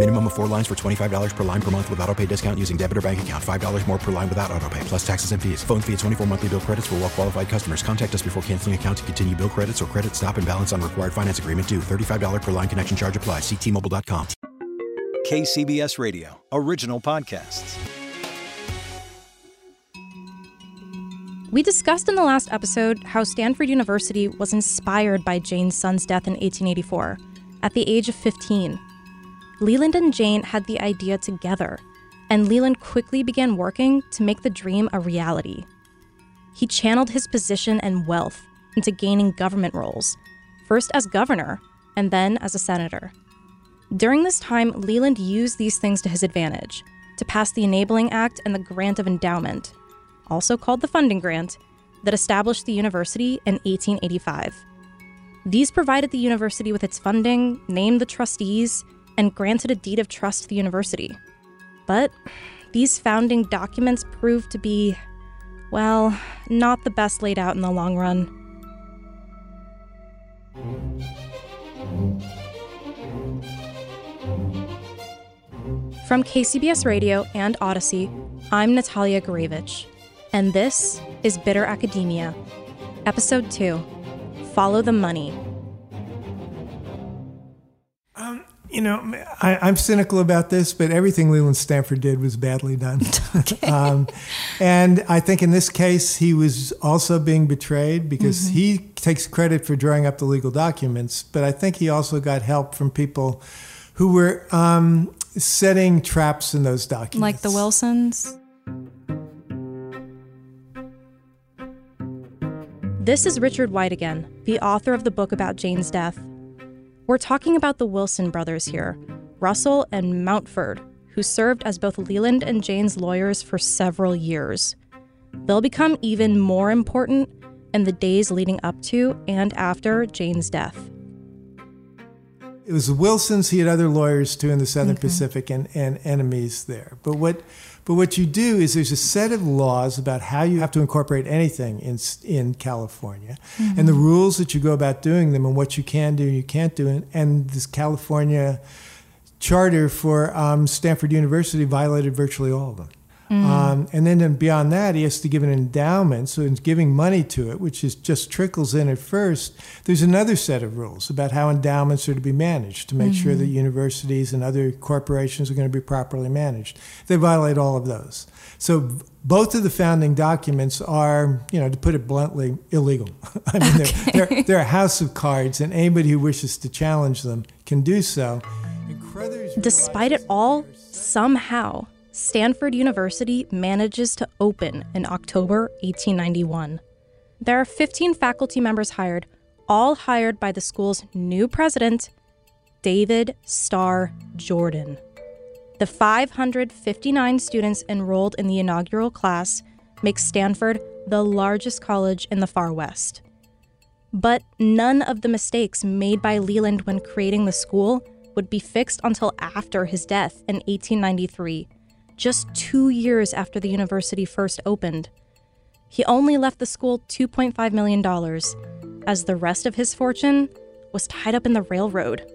Minimum of four lines for $25 per line per month with auto pay discount using debit or bank account. $5 more per line without auto pay, plus taxes and fees. Phone fee at 24 monthly bill credits for well qualified customers. Contact us before canceling account to continue bill credits or credit stop and balance on required finance agreement due. $35 per line connection charge applies. Ctmobile.com. KCBS Radio, original podcasts. We discussed in the last episode how Stanford University was inspired by Jane's son's death in 1884 at the age of 15. Leland and Jane had the idea together, and Leland quickly began working to make the dream a reality. He channeled his position and wealth into gaining government roles, first as governor and then as a senator. During this time, Leland used these things to his advantage to pass the Enabling Act and the Grant of Endowment, also called the Funding Grant, that established the university in 1885. These provided the university with its funding, named the trustees, and granted a deed of trust to the university. But these founding documents proved to be, well, not the best laid out in the long run. From KCBS Radio and Audacy, I'm Natalia Gurevich, and this is Bitter Academia, Episode 2 Follow the Money. You know, I, I'm cynical about this, but everything Leland Stanford did was badly done. um, and I think in this case, he was also being betrayed because Mm-hmm. he takes credit for drawing up the legal documents, but I think he also got help from people who were um, setting traps in those documents. Like the Wilsons? This is Richard White again, the author of the book about Jane's death. We're talking about the Wilson brothers here, Russell and Mountford, who served as both Leland and Jane's lawyers for several years. They'll become even more important in the days leading up to and after Jane's death. It was the Wilsons. He had other lawyers too in the Southern mm-hmm. Pacific and, and enemies there. But what, but what you do is there's a set of laws about how you have to incorporate anything in in California, and the rules that you go about doing them, and what you can do and you can't do. And, and this California charter for um, Stanford University violated virtually all of them. Um, and then, then beyond that, he has to give an endowment. So, in giving money to it, which is just trickles in at first, there's another set of rules about how endowments are to be managed to make sure that universities and other corporations are going to be properly managed. They violate all of those. So, both of the founding documents are, you know, to put it bluntly, illegal. I mean, they're, they're, they're a house of cards, and anybody who wishes to challenge them can do so. Despite it all, somehow, Stanford University manages to open in October 1891. There are 15 faculty members hired, all hired by the school's new president, David Starr Jordan. The 559 students enrolled in the inaugural class make Stanford the largest college in the far west. But none of the mistakes made by Leland when creating the school would be fixed until after his death in 1893, just two years after the university first opened. He only left the school $2.5 million, as the rest of his fortune was tied up in the railroad.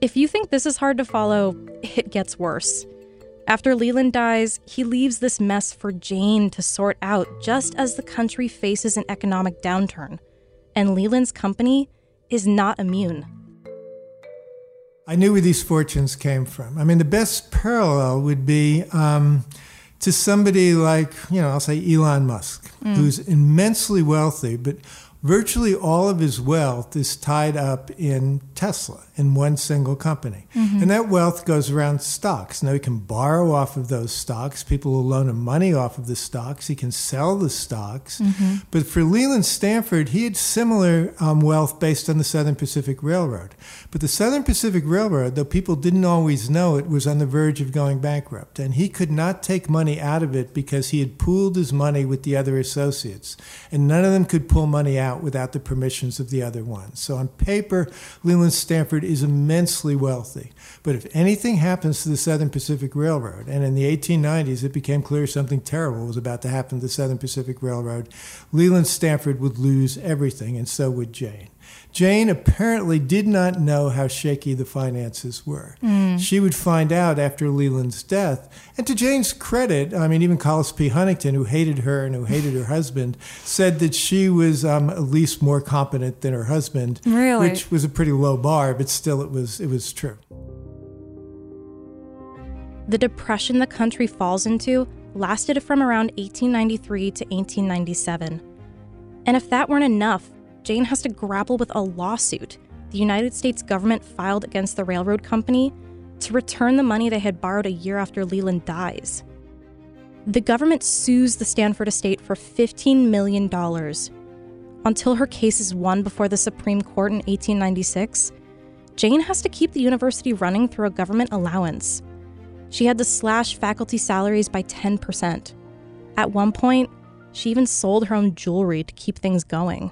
If you think this is hard to follow, it gets worse. After Leland dies, he leaves this mess for Jane to sort out just as the country faces an economic downturn. And Leland's company is not immune. I knew where these fortunes came from. I mean, the best parallel would be um, to somebody like, you know, I'll say Elon Musk, who's immensely wealthy, but virtually all of his wealth is tied up in Tesla. In one single company. Mhm. And that wealth goes around stocks. Now, he can borrow off of those stocks. People will loan him money off of the stocks. He can sell the stocks. Mhm. But for Leland Stanford, he had similar um, wealth based on the Southern Pacific Railroad. But the Southern Pacific Railroad, though people didn't always know it, was on the verge of going bankrupt. And he could not take money out of it because he had pooled his money with the other associates. And none of them could pull money out without the permissions of the other ones. So on paper, Leland Stanford is immensely wealthy. But if anything happens to the Southern Pacific Railroad, and in the 1890s it became clear something terrible was about to happen to the Southern Pacific Railroad, Leland Stanford would lose everything, and so would Jane. Jane apparently did not know how shaky the finances were. Mm. She would find out after Leland's death. And to Jane's credit, I mean, even Collis P. Huntington, who hated her and who hated her husband, said that she was um, at least more competent than her husband, Really? which was a pretty low bar, but still, it was it was true. The depression the country falls into lasted from around 1893 to 1897. And if that weren't enough, Jane has to grapple with a lawsuit the United States government filed against the railroad company to return the money they had borrowed a year after Leland dies. The government sues the Stanford estate for $15 million. Until her case is won before the Supreme Court in 1896, Jane has to keep the university running through a government allowance. She had to slash faculty salaries by 10%. At one point, she even sold her own jewelry to keep things going.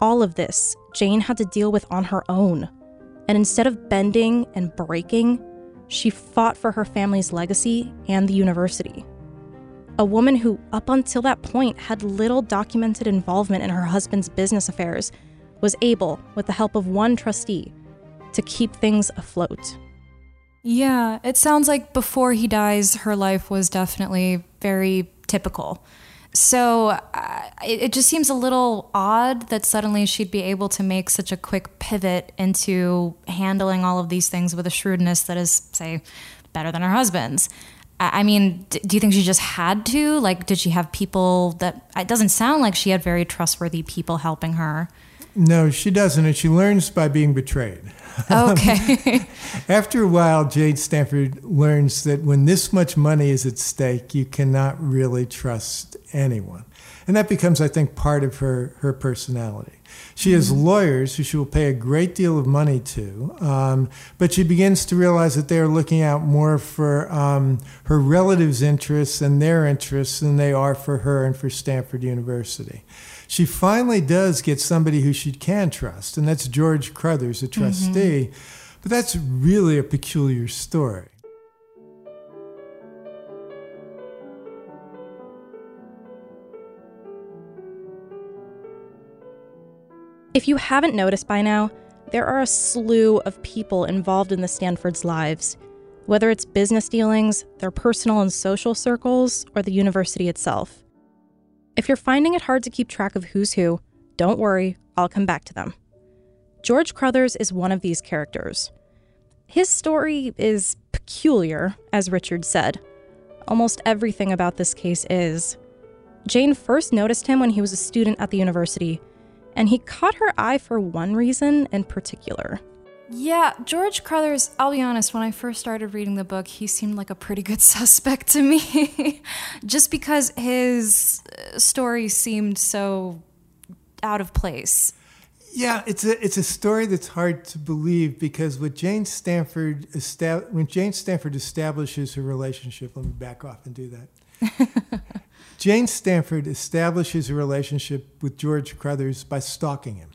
All of this, Jane had to deal with on her own. And instead of bending and breaking, she fought for her family's legacy and the university. A woman who, up until that point, had little documented involvement in her husband's business affairs, was able, with the help of one trustee, to keep things afloat. Yeah, it sounds like before he dies, her life was definitely very typical. So uh, it, it just seems a little odd that suddenly she'd be able to make such a quick pivot into handling all of these things with a shrewdness that is, say, better than her husband's. I mean, do you think she just had to? Like, did she have people that. It doesn't sound like she had very trustworthy people helping her. No, she doesn't, and she learns by being betrayed. Okay. After a while, Jane Stanford learns that when this much money is at stake, you cannot really trust anyone. And that becomes, I think, part of her, her personality. She has lawyers who she will pay a great deal of money to, um, but she begins to realize that they are looking out more for um, her relatives' interests and their interests than they are for her and for Stanford University. She finally does get somebody who she can trust, and that's George Crothers, a mm-hmm. trustee. But that's really a peculiar story. If you haven't noticed by now, there are a slew of people involved in the Stanford's lives, whether it's business dealings, their personal and social circles, or the university itself. If you're finding it hard to keep track of who's who, don't worry, I'll come back to them. George Crothers is one of these characters. His story is peculiar, as Richard said. Almost everything about this case is. Jane first noticed him when he was a student at the university, and he caught her eye for one reason in particular. Yeah, George Crothers, I'll be honest, when I first started reading the book, he seemed like a pretty good suspect to me. Just because his uh, story seemed so out of place. Yeah, it's a it's a story that's hard to believe because what Jane Stanford when Jane Stanford establishes her relationship, let me back off and do that. Jane Stanford establishes a relationship with George Crothers by stalking him.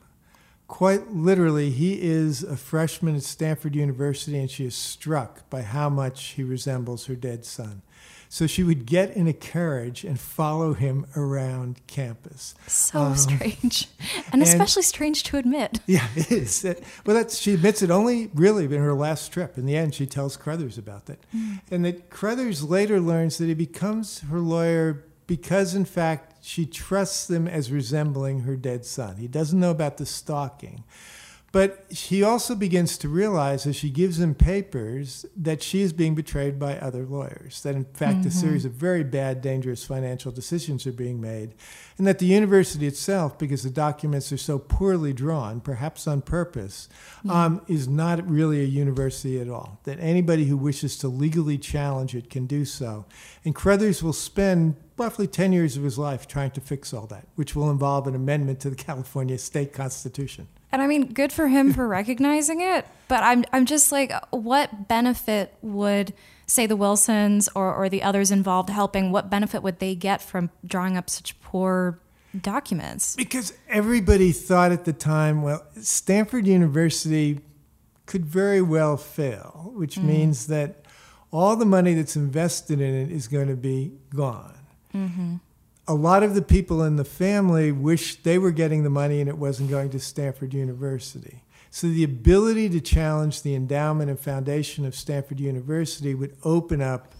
Quite literally, he is a freshman at Stanford University, and she is struck by how much he resembles her dead son. So she would get in a carriage and follow him around campus. So Um, strange. And, and- especially strange to admit. yeah, it is. Well, that's she admits it only really in her last trip. In the end, she tells Crothers about that, Mm. and that Crothers later learns that he becomes her lawyer because, in fact, she trusts them as resembling her dead son. He doesn't know about the stalking, But she also begins to realize as she gives him papers that she is being betrayed by other lawyers, that in fact mm-hmm. a series of very bad, dangerous financial decisions are being made, and that the university itself, because the documents are so poorly drawn, perhaps on purpose, um, is not really a university at all. That anybody who wishes to legally challenge it can do so. And Crothers will spend roughly 10 years of his life trying to fix all that, which will involve an amendment to the California state constitution. And I mean, good for him for recognizing it, but I'm I'm just like what benefit would say the Wilsons or, or the others involved helping, what benefit would they get from drawing up such poor documents? Because everybody thought at the time, well, Stanford University could very well fail, which mm. means that all the money that's invested in it is going to be gone. Mm-hmm a lot of the people in the family wish they were getting the money and it wasn't going to Stanford University. So the ability to challenge the endowment and foundation of Stanford University would open up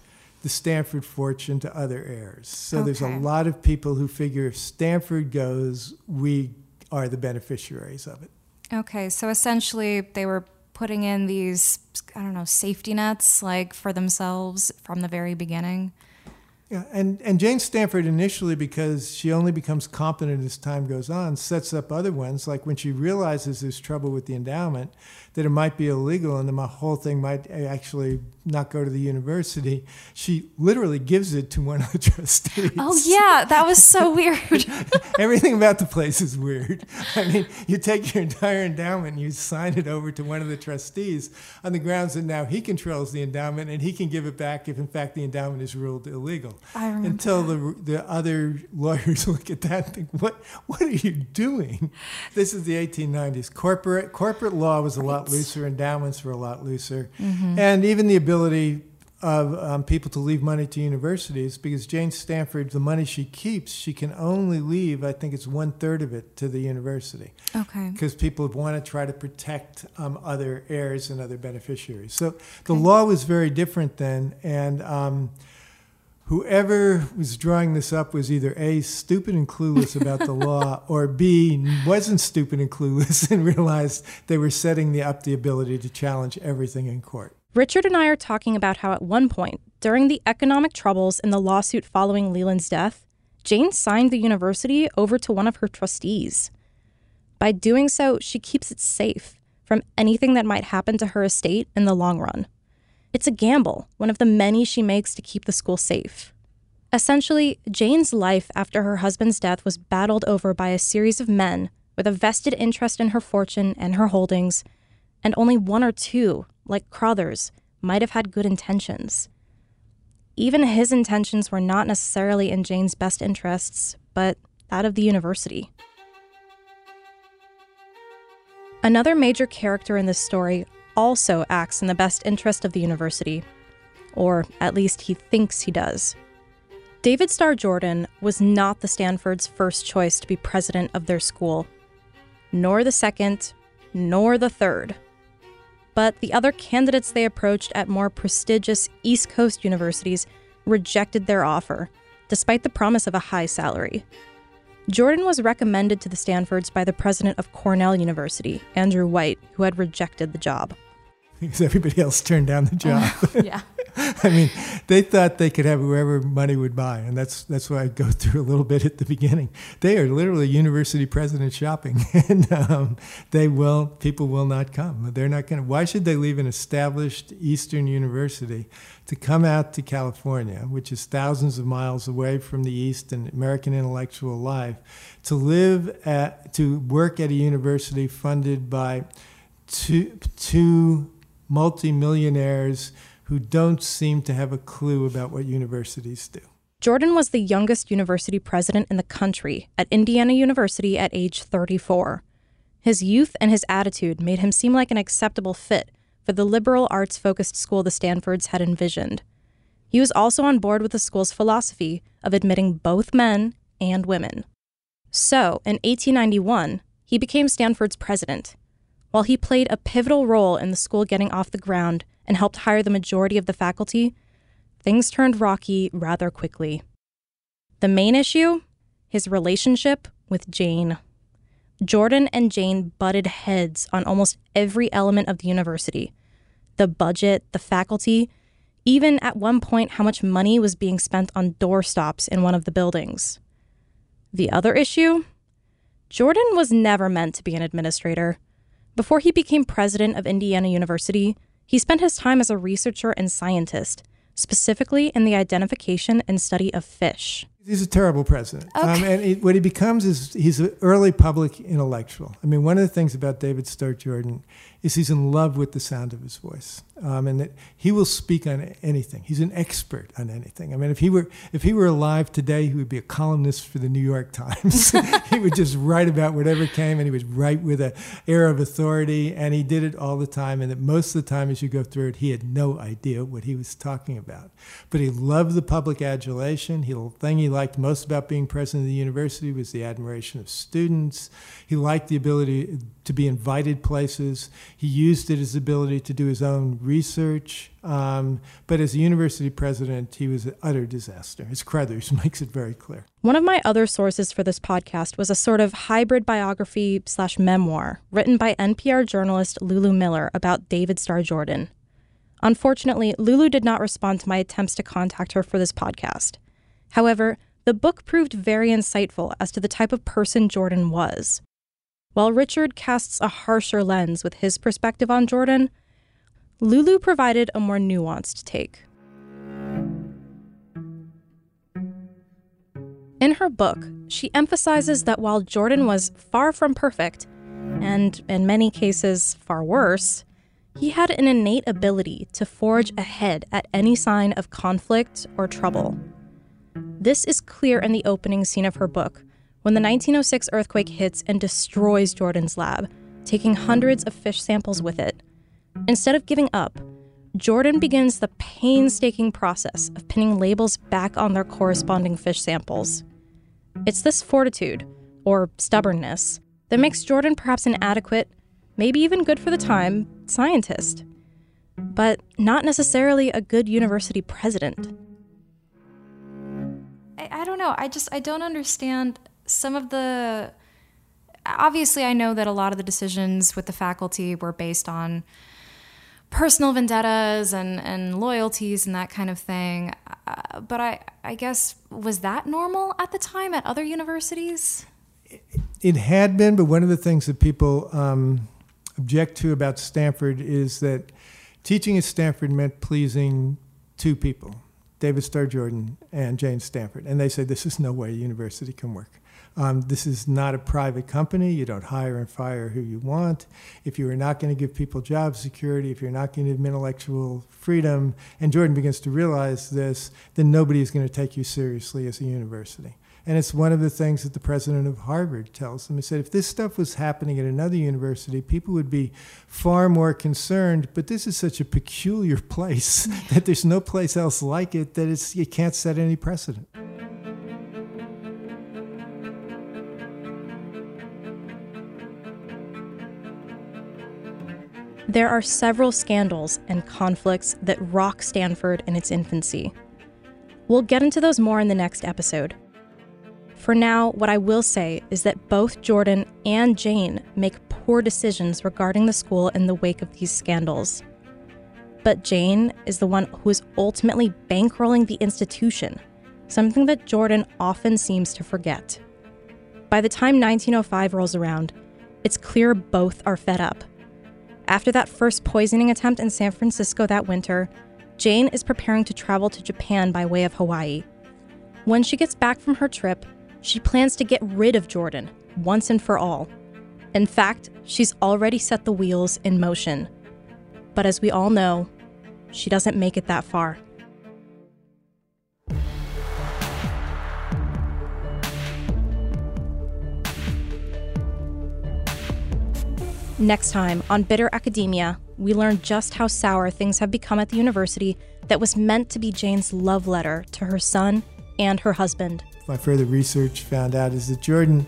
the Stanford fortune to other heirs. So okay. there's a lot of people who figure if Stanford goes, we are the beneficiaries of it. Okay, so essentially they were putting in these I don't know safety nets like for themselves from the very beginning. Yeah, and, and Jane Stanford initially, because she only becomes competent as time goes on, sets up other ones. Like when she realizes there's trouble with the endowment, that it might be illegal and the whole thing might actually not go to the university, she literally gives it to one of the trustees. Oh, yeah, that was so weird. Everything about the place is weird. I mean, you take your entire endowment and you sign it over to one of the trustees on the grounds that now he controls the endowment and he can give it back if, in fact, the endowment is ruled illegal. I remember Until the, the other lawyers look at that and think, what, what are you doing? This is the 1890s. Corporate, corporate law was a lot lot looser, endowments were a lot looser, mm-hmm. and even the ability of um, people to leave money to universities because Jane Stanford, the money she keeps, she can only leave, I think it's one third of it to the university. Okay. Because people want to try to protect um, other heirs and other beneficiaries. So okay. the law was very different then. And um, whoever was drawing this up was either A, stupid and clueless about the law, or B, wasn't stupid and clueless and realized they were setting the, up the ability to challenge everything in court. Richard and I are talking about how at one point, during the economic troubles in the lawsuit following Leland's death, Jane signed the university over to one of her trustees. By doing so, she keeps it safe from anything that might happen to her estate in the long run. It's a gamble, one of the many she makes to keep the school safe. Essentially, Jane's life after her husband's death was battled over by a series of men with a vested interest in her fortune and her holdings, and only one or two, like Crothers, might have had good intentions. Even his intentions were not necessarily in Jane's best interests, but that of the university. Another major character in this story also acts in the best interest of the university, or at least he thinks he does. David Starr Jordan was not the Stanford's first choice to be president of their school, nor the second, nor the third. But the other candidates they approached at more prestigious East Coast universities rejected their offer, despite the promise of a high salary. Jordan was recommended to the Stanfords by the president of Cornell University, Andrew White, who had rejected the job because everybody else turned down the job. yeah. I mean, they thought they could have whoever money would buy, and that's that's why I go through a little bit at the beginning. They are literally university president shopping, and um, they will people will not come. They're not going to. Why should they leave an established Eastern university to come out to California, which is thousands of miles away from the East and American intellectual life, to live at to work at a university funded by two two multimillionaires who don't seem to have a clue about what universities do. Jordan was the youngest university president in the country at Indiana University at age 34. His youth and his attitude made him seem like an acceptable fit for the liberal arts focused school the Stanfords had envisioned. He was also on board with the school's philosophy of admitting both men and women. So, in 1891, he became Stanford's president while he played a pivotal role in the school getting off the ground and helped hire the majority of the faculty, things turned rocky rather quickly. The main issue? His relationship with Jane. Jordan and Jane butted heads on almost every element of the university the budget, the faculty, even at one point, how much money was being spent on doorstops in one of the buildings. The other issue Jordan was never meant to be an administrator. Before he became president of Indiana University, he spent his time as a researcher and scientist, specifically in the identification and study of fish. He's a terrible president. Okay. Um, and he, what he becomes is he's an early public intellectual. I mean, one of the things about David Starr Jordan is he's in love with the sound of his voice, um, and that he will speak on anything. He's an expert on anything. I mean, if he were if he were alive today, he would be a columnist for the New York Times. he would just write about whatever came, and he would write with an air of authority. And he did it all the time. And that most of the time, as you go through it, he had no idea what he was talking about. But he loved the public adulation. He, the thing he liked most about being president of the university was the admiration of students. He liked the ability to be invited places. He used it as ability to do his own research. Um, but as a university president, he was an utter disaster. His Crothers makes it very clear. One of my other sources for this podcast was a sort of hybrid biography slash memoir written by NPR journalist Lulu Miller about David Starr Jordan. Unfortunately, Lulu did not respond to my attempts to contact her for this podcast. However, the book proved very insightful as to the type of person Jordan was. While Richard casts a harsher lens with his perspective on Jordan, Lulu provided a more nuanced take. In her book, she emphasizes that while Jordan was far from perfect, and in many cases far worse, he had an innate ability to forge ahead at any sign of conflict or trouble. This is clear in the opening scene of her book, when the 1906 earthquake hits and destroys Jordan's lab, taking hundreds of fish samples with it. Instead of giving up, Jordan begins the painstaking process of pinning labels back on their corresponding fish samples. It's this fortitude, or stubbornness, that makes Jordan perhaps an adequate, maybe even good for the time, scientist, but not necessarily a good university president. I, I don't know. I just I don't understand some of the. Obviously, I know that a lot of the decisions with the faculty were based on personal vendettas and, and loyalties and that kind of thing. Uh, but I, I guess, was that normal at the time at other universities? It had been, but one of the things that people um, object to about Stanford is that teaching at Stanford meant pleasing two people David Starr Jordan and Jane Stanford. And they said, this is no way a university can work. Um, this is not a private company. You don't hire and fire who you want. If you are not going to give people job security, if you're not going to give them intellectual freedom, and Jordan begins to realize this, then nobody is going to take you seriously as a university. And it's one of the things that the president of Harvard tells them. He said, if this stuff was happening at another university, people would be far more concerned. But this is such a peculiar place that there's no place else like it that it's, you can't set any precedent. There are several scandals and conflicts that rock Stanford in its infancy. We'll get into those more in the next episode. For now, what I will say is that both Jordan and Jane make poor decisions regarding the school in the wake of these scandals. But Jane is the one who is ultimately bankrolling the institution, something that Jordan often seems to forget. By the time 1905 rolls around, it's clear both are fed up. After that first poisoning attempt in San Francisco that winter, Jane is preparing to travel to Japan by way of Hawaii. When she gets back from her trip, she plans to get rid of Jordan once and for all. In fact, she's already set the wheels in motion. But as we all know, she doesn't make it that far. Next time on Bitter Academia, we learn just how sour things have become at the university that was meant to be Jane's love letter to her son and her husband. My further research found out is that Jordan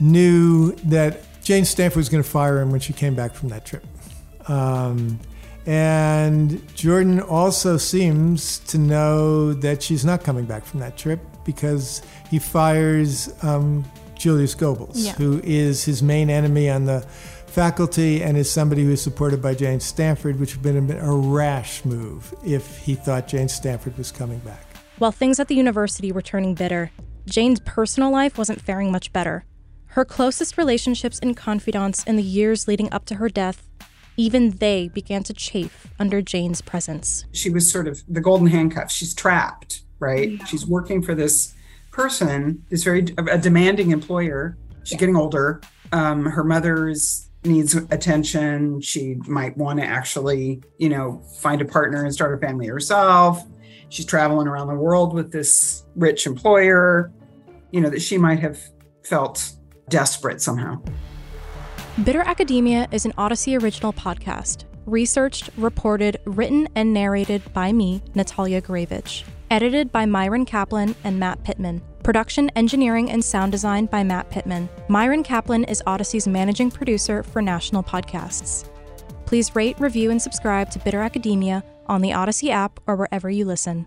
knew that Jane Stanford was going to fire him when she came back from that trip. Um, and Jordan also seems to know that she's not coming back from that trip because he fires um, Julius Goebel, Yeah. who is his main enemy on the faculty and is somebody who is supported by Jane Stanford, which would have been a rash move if he thought Jane Stanford was coming back. While things at the university were turning bitter, Jane's personal life wasn't faring much better. Her closest relationships and confidants in the years leading up to her death, even they began to chafe under Jane's presence. She was sort of the golden handcuff. She's trapped, right? She's working for this person, this very a demanding employer. She's getting older. Um, her mother's needs attention. She might want to actually, you know, find a partner and start a family herself. She's traveling around the world with this rich employer. You know that she might have felt desperate somehow. Bitter Academia is an Audacy original podcast. Researched, reported, written, and narrated by me, Natalia Gurevich. Edited by Myron Kaplan and Matt Pitman. Production, engineering, and sound design by Matt Pitman. Myron Kaplan is Audacy's managing producer for national podcasts. Please rate, review, and subscribe to Bitter Academia on the Audacy app or wherever you listen.